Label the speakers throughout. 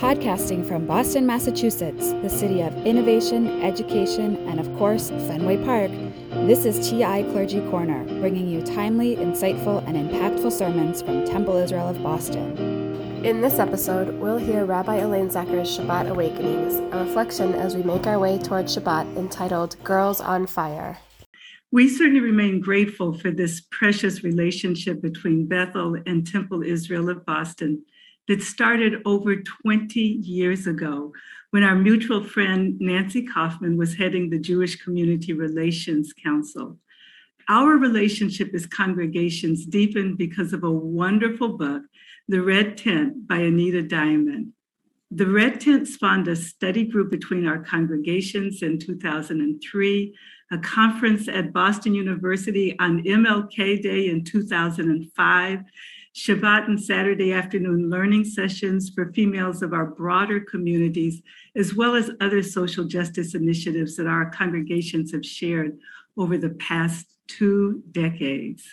Speaker 1: Podcasting from Boston, Massachusetts, the city of innovation, education, and of course, Fenway Park, this is TI Clergy Corner, bringing you timely, insightful, and impactful sermons from Temple Israel of Boston.
Speaker 2: In this episode, we'll hear Rabbi Elaine Zecher's Shabbat Awakenings, a reflection as we make our way toward Shabbat entitled Girls on Fire.
Speaker 3: We certainly remain grateful for this precious relationship between Bethel and Temple Israel of Boston that started over 20 years ago when our mutual friend Nancy Kaufman was heading the Jewish Community Relations Council. Our relationship as congregations deepened because of a wonderful book, The Red Tent by Anita Diamant. The Red Tent spawned a study group between our congregations in 2003, a conference at Boston University on MLK Day in 2005, Shabbat and Saturday afternoon learning sessions for females of our broader communities, as well as other social justice initiatives that our congregations have shared over the past two decades.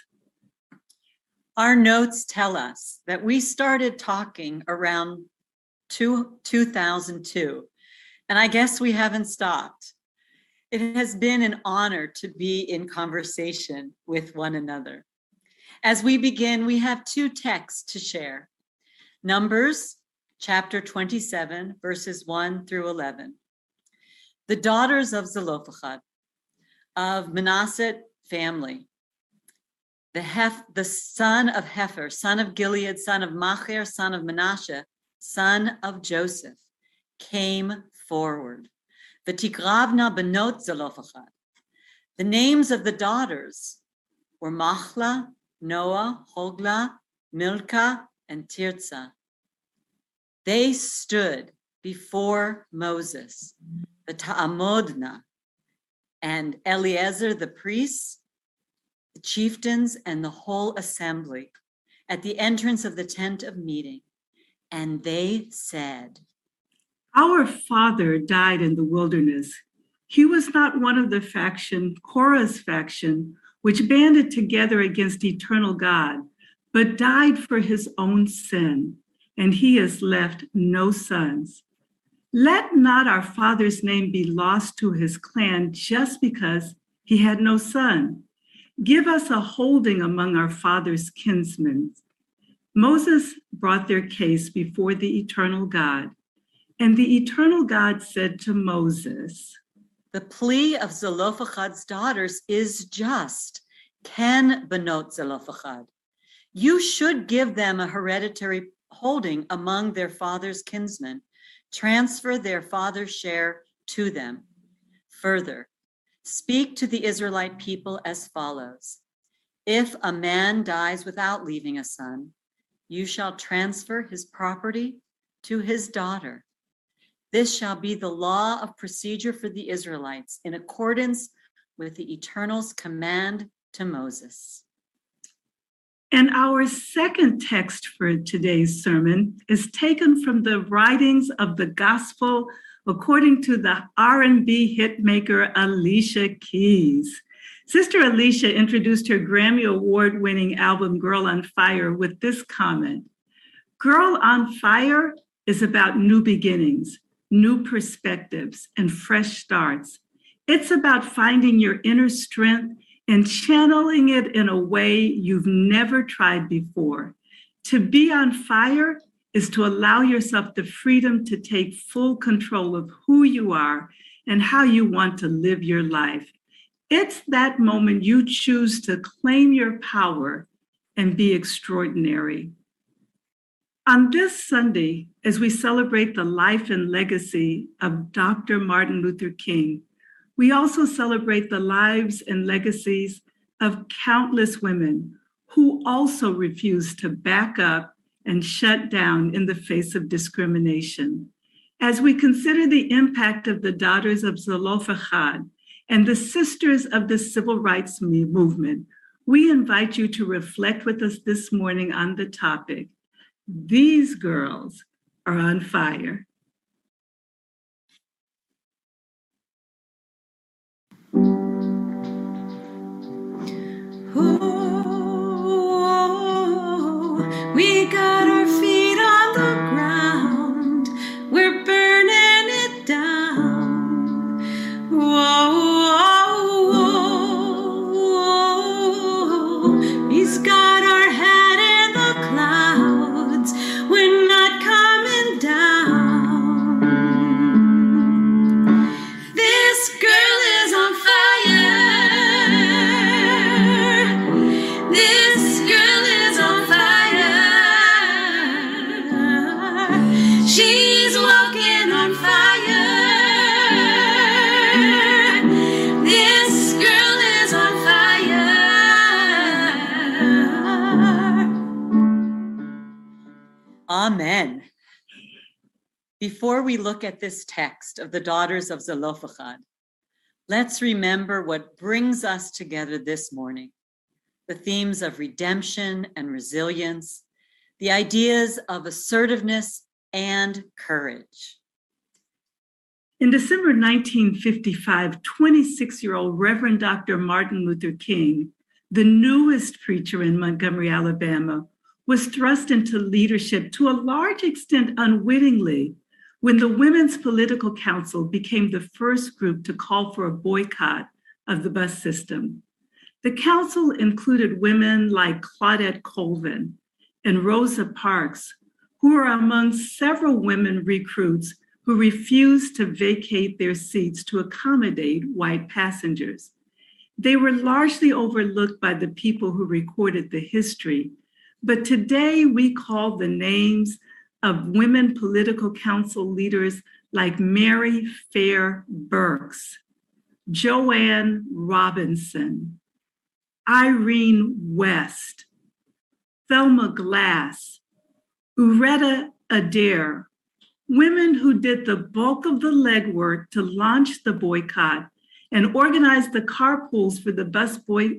Speaker 4: Our notes tell us that we started talking around two, 2002, and I guess we haven't stopped. It has been an honor to be in conversation with one another. As we begin, we have two texts to share Numbers chapter 27, verses 1 through 11. The daughters of Zelophehad, of Manasseh family, the, Hef, the son of Hefer, son of Gilead, son of Machir, son of Manasseh, son of Joseph, came forward. The Tikravna benot Zelophehad. The names of the daughters were Machla, Noah, Hogla, Milcah, and Tirzah. They stood before Moses, the Ta'amodna, and Eleazar the priest, the chieftains, and the whole assembly at the entrance of the tent of meeting. And they said,
Speaker 3: Our father died in the wilderness. He was not one of the faction, Korah's faction, which banded together against eternal God, but died for his own sin, and he has left no sons. Let not our father's name be lost to his clan just because he had no son. Give us a holding among our father's kinsmen. Moses brought their case before the eternal God, and the eternal God said to Moses,
Speaker 4: the plea of Zelophehad's daughters is just. Ken benot Zelophehad. You should give them a hereditary holding among their father's kinsmen, transfer their father's share to them. Further, speak to the Israelite people as follows If a man dies without leaving a son, you shall transfer his property to his daughter this shall be the law of procedure for the Israelites in accordance with the Eternal's command to Moses.
Speaker 3: And our second text for today's sermon is taken from the writings of the gospel according to the R&B hitmaker Alicia Keys. Sister Alicia introduced her Grammy award-winning album Girl on Fire with this comment. Girl on Fire is about new beginnings new perspectives, and fresh starts. It's about finding your inner strength and channeling it in a way you've never tried before. To be on fire is to allow yourself the freedom to take full control of who you are and how you want to live your life. It's that moment you choose to claim your power and be extraordinary. On this Sunday, as we celebrate the life and legacy of Dr. Martin Luther King, we also celebrate the lives and legacies of countless women who also refused to back up and shut down in the face of discrimination. As we consider the impact of the daughters of Zelophehad and the sisters of the civil rights movement, we invite you to reflect with us this morning on the topic these girls are on fire.
Speaker 5: We
Speaker 4: look at this text of the daughters of Zelophehad, let's remember what brings us together this morning the themes of redemption and resilience, the ideas of assertiveness and courage.
Speaker 3: In December 1955, 26 year old Reverend Dr. Martin Luther King, the newest preacher in Montgomery, Alabama, was thrust into leadership to a large extent unwittingly when the Women's Political Council became the first group to call for a boycott of the bus system. The council included women like Claudette Colvin and Rosa Parks, who were among several women recruits who refused to vacate their seats to accommodate white passengers. They were largely overlooked by the people who recorded the history, but today we call the names of women political council leaders like Mary Fair Burks, Jo Ann Robinson, Irene West, Thelma Glass, Uretta Adair, women who did the bulk of the legwork to launch the boycott and organize the carpools for the bus, boy,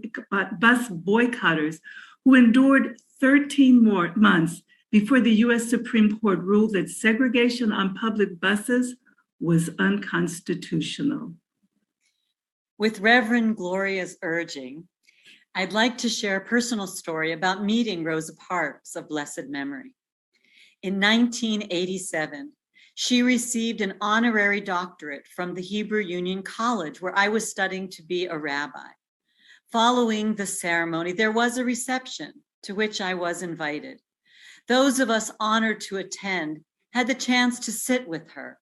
Speaker 3: bus boycotters who endured 13 more months before the US Supreme Court ruled that segregation on public buses was unconstitutional.
Speaker 4: With Reverend Gloria's urging, I'd like to share a personal story about meeting Rosa Parks of blessed memory. In 1987, she received an honorary doctorate from the Hebrew Union College, where I was studying to be a rabbi. Following the ceremony, there was a reception to which I was invited. Those of us honored to attend had the chance to sit with her.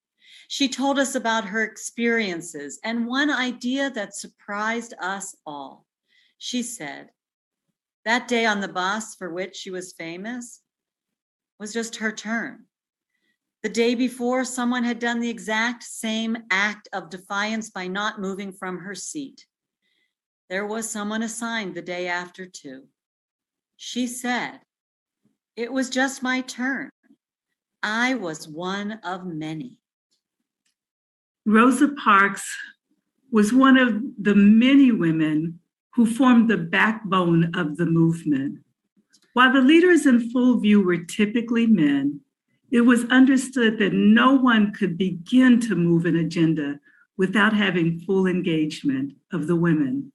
Speaker 4: She told us about her experiences and one idea that surprised us all. She said, that day on the bus for which she was famous was just her turn. The day before, someone had done the exact same act of defiance by not moving from her seat. There was someone assigned the day after, too. She said, it was just my turn. I was one of many.
Speaker 3: Rosa Parks was one of the many women who formed the backbone of the movement. While the leaders in full view were typically men, it was understood that no one could begin to move an agenda without having full engagement of the women.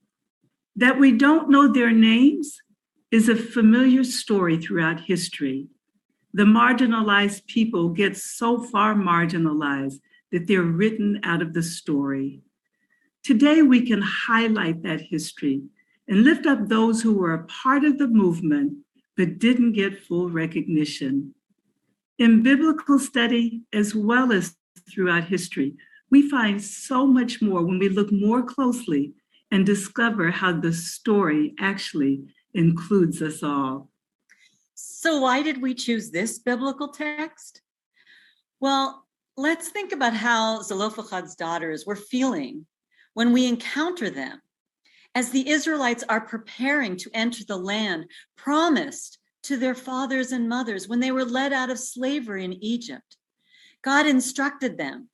Speaker 3: That we don't know their names is a familiar story throughout history. The marginalized people get so far marginalized that they're written out of the story. Today, we can highlight that history and lift up those who were a part of the movement but didn't get full recognition. In biblical study, as well as throughout history, we find so much more when we look more closely and discover how the story actually includes us all.
Speaker 4: So, why did we choose this biblical text? Well, let's think about how Zelophehad's daughters were feeling when we encounter them as the Israelites are preparing to enter the land promised to their fathers and mothers when they were led out of slavery in Egypt. God instructed them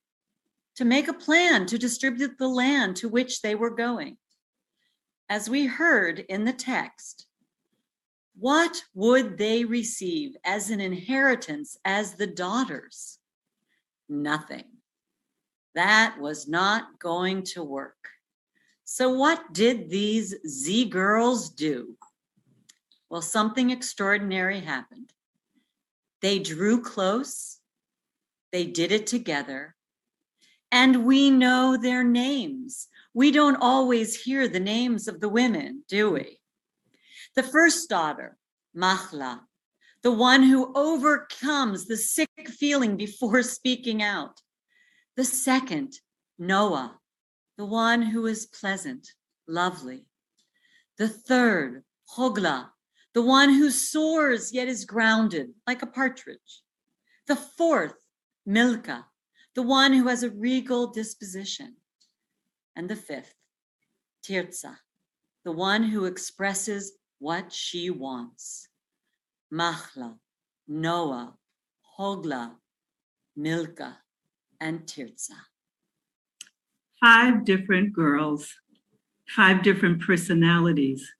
Speaker 4: to make a plan to distribute the land to which they were going. As we heard in the text, what would they receive as an inheritance as the daughters? Nothing. That was not going to work. So, what did these Z girls do? Well, something extraordinary happened. They drew close, they did it together, and we know their names. We don't always hear the names of the women, do we? The first daughter, Machla, the one who overcomes the sick feeling before speaking out. The second, Noah, the one who is pleasant, lovely. The third, Hogla, the one who soars yet is grounded like a partridge. The fourth, Milka, the one who has a regal disposition. And the fifth, Tirza, the one who expresses what she wants. Machla, Noah, Hogla, Milka, and Tirza.
Speaker 3: Five different girls, five different personalities,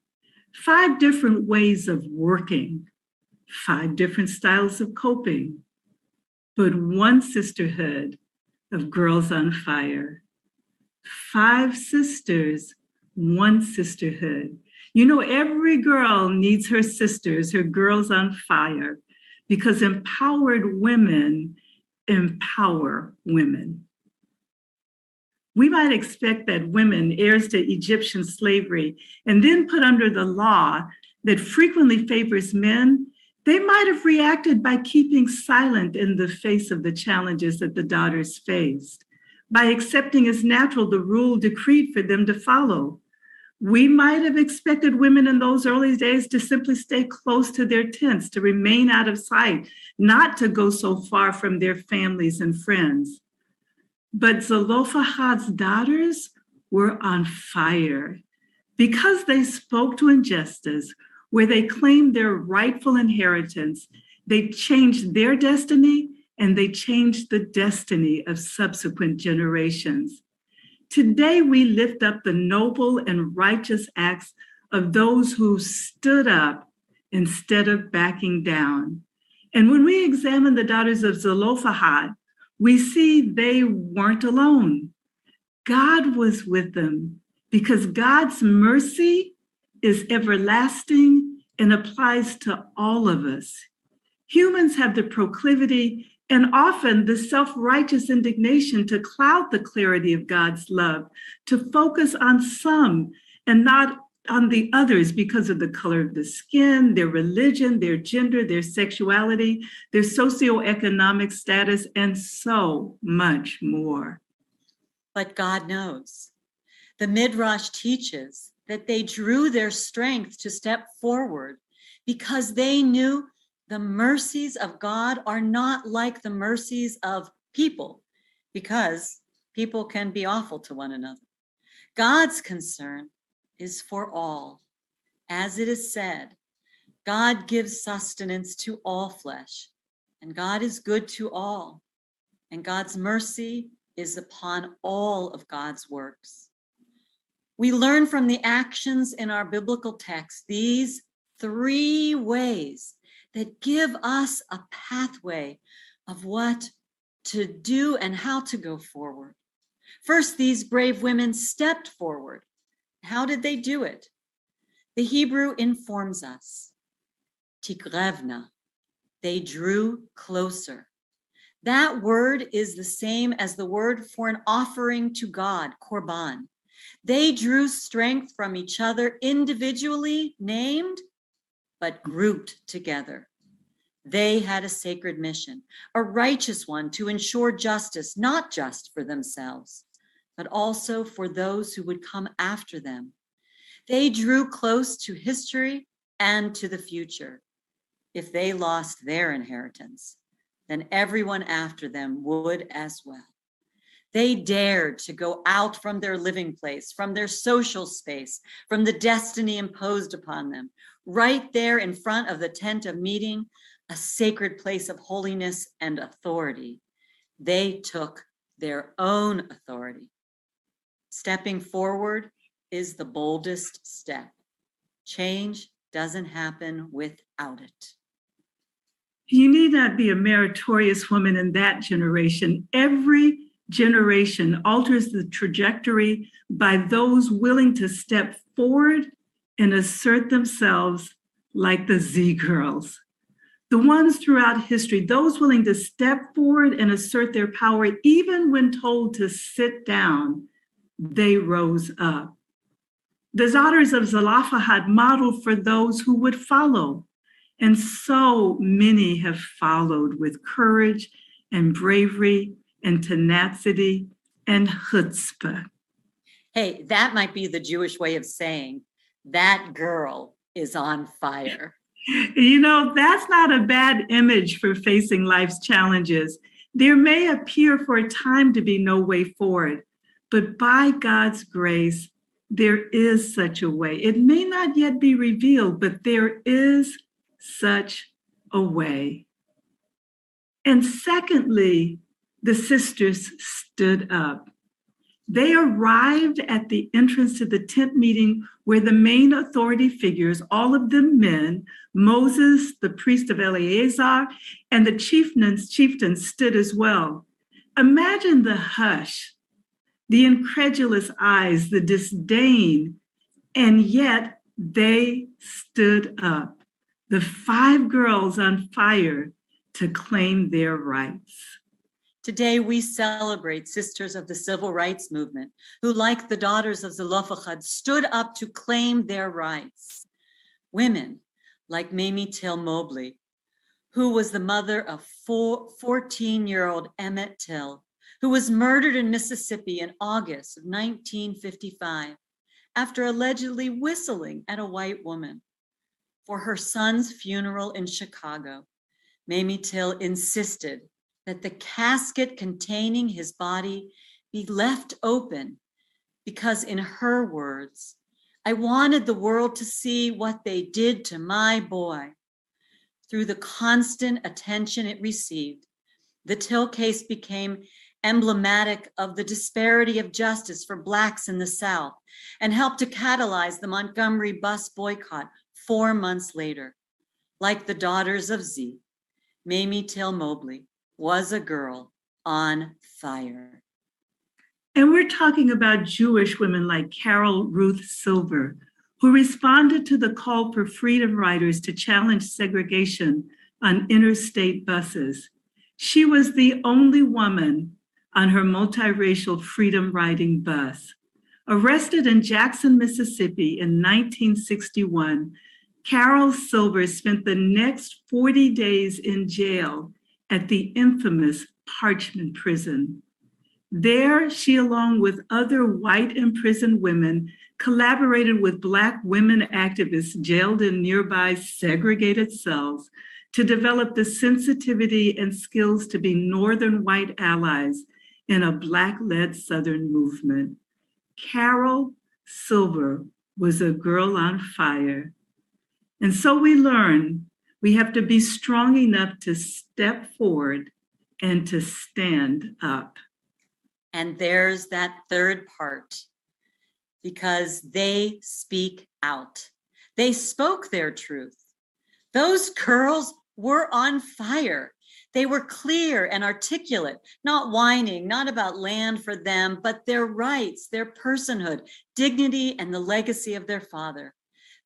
Speaker 3: five different ways of working, five different styles of coping, but one sisterhood of girls on fire. Five sisters, one sisterhood. You know, every girl needs her sisters, her girls on fire, because empowered women empower women. We might expect that women, heirs to Egyptian slavery, and then put under the law that frequently favors men, they might have reacted by keeping silent in the face of the challenges that the daughters faced, by accepting as natural the rule decreed for them to follow. We might have expected women in those early days to simply stay close to their tents, to remain out of sight, not to go so far from their families and friends. But Zelophehad's daughters were on fire because they spoke to injustice, where they claimed their rightful inheritance. They changed their destiny and they changed the destiny of subsequent generations. Today, we lift up the noble and righteous acts of those who stood up instead of backing down. And when we examine the daughters of Zelophehad, we see they weren't alone. God was with them because God's mercy is everlasting and applies to all of us. Humans have the proclivity and often the self righteous indignation to cloud the clarity of God's love, to focus on some and not on the others because of the color of the skin, their religion, their gender, their sexuality, their socioeconomic status, and so much more.
Speaker 4: But God knows. The Midrash teaches that they drew their strength to step forward because they knew the mercies of God are not like the mercies of people, because people can be awful to one another. God's concern is for all. As it is said, God gives sustenance to all flesh, and God is good to all, and God's mercy is upon all of God's works. We learn from the actions in our biblical text these three ways that give us a pathway of what to do and how to go forward. First, these brave women stepped forward. How did they do it? The Hebrew informs us. Tikrevna, they drew closer. That word is the same as the word for an offering to God, korban. They drew strength from each other individually named, but grouped together. They had a sacred mission, a righteous one to ensure justice, not just for themselves, but also for those who would come after them. They drew close to history and to the future. If they lost their inheritance, then everyone after them would as well. They dared to go out from their living place, from their social space, from the destiny imposed upon them, right there in front of the tent of meeting, a sacred place of holiness and authority, they took their own authority. Stepping forward is the boldest step. Change doesn't happen without it.
Speaker 3: You need not be a meritorious woman in that generation. Every generation alters the trajectory by those willing to step forward and assert themselves like the Z girls the ones throughout history, those willing to step forward and assert their power, even when told to sit down, they rose up. The daughters of Zelophehad modeled for those who would follow. And so many have followed with courage and bravery and tenacity and chutzpah.
Speaker 4: Hey, that might be the Jewish way of saying that girl is on fire.
Speaker 3: You know, that's not a bad image for facing life's challenges. There may appear for a time to be no way forward, but by God's grace, there is such a way. It may not yet be revealed, but there is such a way. And secondly, the sisters stood up. They arrived at the entrance to the tent meeting where the main authority figures, all of them men, Moses, the priest of Eleazar, and the chieftains, chieftains stood as well. Imagine the hush, the incredulous eyes, the disdain, and yet they stood up. The five girls on fire to claim their rights.
Speaker 4: Today, we celebrate sisters of the civil rights movement who, like the daughters of Zelophehad, stood up to claim their rights. Women like Mamie Till Mobley, who was the mother of 14 year old Emmett Till, who was murdered in Mississippi in August of 1955 after allegedly whistling at a white woman. For her son's funeral in Chicago, Mamie Till insisted that the casket containing his body be left open because, in her words, I wanted the world to see what they did to my boy. Through the constant attention it received, the Till case became emblematic of the disparity of justice for Blacks in the South and helped to catalyze the Montgomery bus boycott four months later. Like the daughters of Z, Mamie Till Mobley was a girl on fire.
Speaker 3: And we're talking about Jewish women like Carol Ruth Silver, who responded to the call for freedom riders to challenge segregation on interstate buses. She was the only woman on her multiracial freedom riding bus. Arrested in Jackson, Mississippi in 1961, Carol Silver spent the next 40 days in jail at the infamous Parchman Prison. There, she, along with other white imprisoned women, collaborated with Black women activists jailed in nearby segregated cells to develop the sensitivity and skills to be Northern white allies in a Black led Southern movement. Carol Silver was a girl on fire. And so we learn we have to be strong enough to step forward and to stand up.
Speaker 4: And there's that third part because they speak out. They spoke their truth. Those girls were on fire. They were clear and articulate, not whining, not about land for them, but their rights, their personhood, dignity, and the legacy of their father.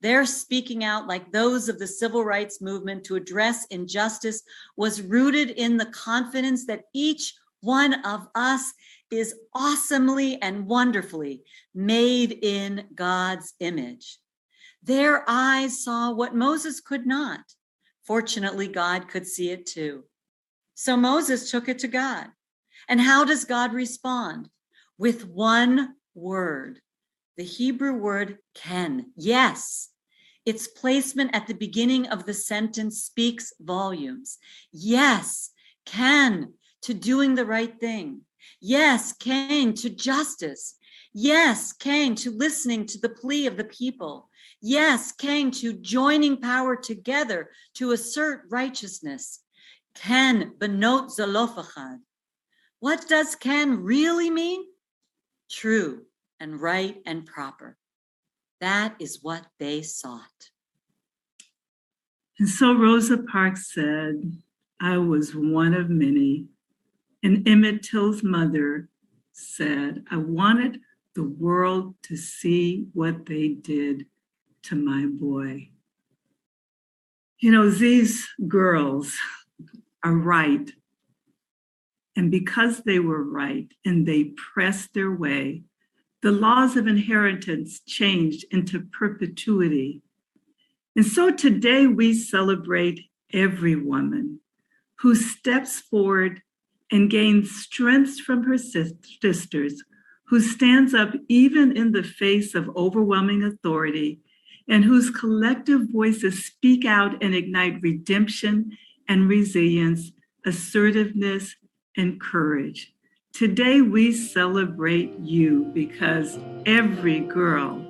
Speaker 4: Their speaking out, like those of the civil rights movement to address injustice, was rooted in the confidence that each one of us is awesomely and wonderfully made in God's image. Their eyes saw what Moses could not. Fortunately, God could see it too. So Moses took it to God. And how does God respond? With one word, the Hebrew word ken, yes. Its placement at the beginning of the sentence speaks volumes. Yes, can to doing the right thing. Yes, ken to justice. Yes, ken to listening to the plea of the people. Yes, ken to joining power together to assert righteousness. Ken benot Zelophehad. What does ken really mean? True and right and proper. That is what they sought.
Speaker 3: And so Rosa Parks said, I was one of many. And Emmett Till's mother said, I wanted the world to see what they did to my boy. You know, these girls are right. And because they were right and they pressed their way the laws of inheritance changed into perpetuity. And so today we celebrate every woman who steps forward and gains strength from her sisters, who stands up even in the face of overwhelming authority, and whose collective voices speak out and ignite redemption and resilience, assertiveness and courage. Today we celebrate you because every girl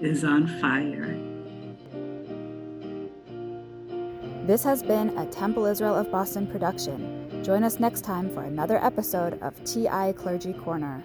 Speaker 3: is on fire.
Speaker 1: This has been a Temple Israel of Boston production. Join us next time for another episode of TI Clergy Corner.